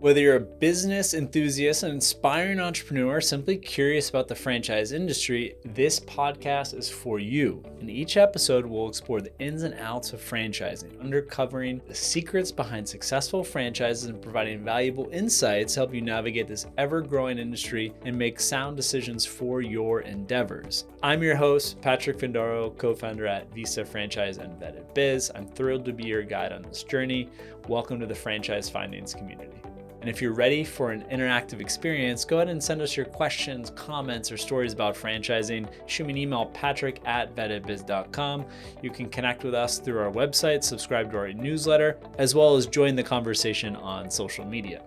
Whether you're a business enthusiast, an inspiring entrepreneur, or simply curious about the franchise industry, this podcast is for you. In each episode, we'll explore the ins and outs of franchising, uncovering the secrets behind successful franchises and providing valuable insights to help you navigate this ever growing industry and make sound decisions for your endeavors. I'm your host, Patrick Findaro, co founder at Visa Franchise and Vetted Biz. I'm thrilled to be your guide on this journey. Welcome to the Franchise Findings community. And if you're ready for an interactive experience, go ahead and send us your questions, comments, or stories about franchising. Shoot me an email, patrick at vettedbiz.com. You can connect with us through our website, subscribe to our newsletter, as well as join the conversation on social media.